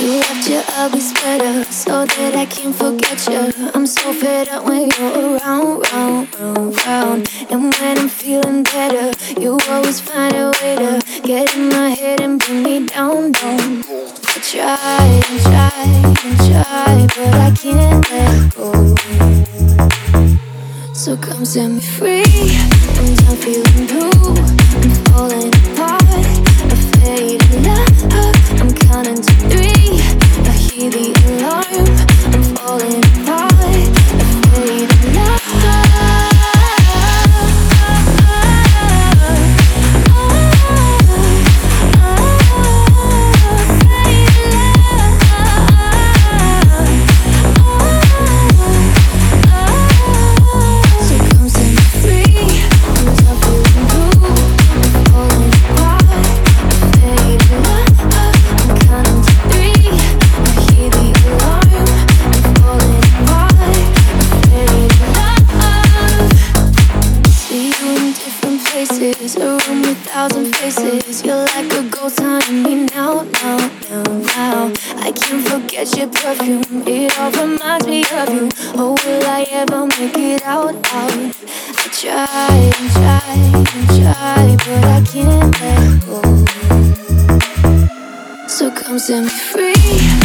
You left your ugly sweater so that I can't forget you. I'm so fed up when you're around, round, round, round. And when I'm feeling better, you always find a way to get in my head and bring me down, down. I try and try and try, but I can't let go. So come set me free. I'm done feeling blue. I'm falling apart. A room with thousand faces. You're like a ghost haunting me now, now, now, now. I can't forget your perfume. It all reminds me of you. Oh, will I ever make it out, out? I try and try and try, but I can't let go. So come set me free.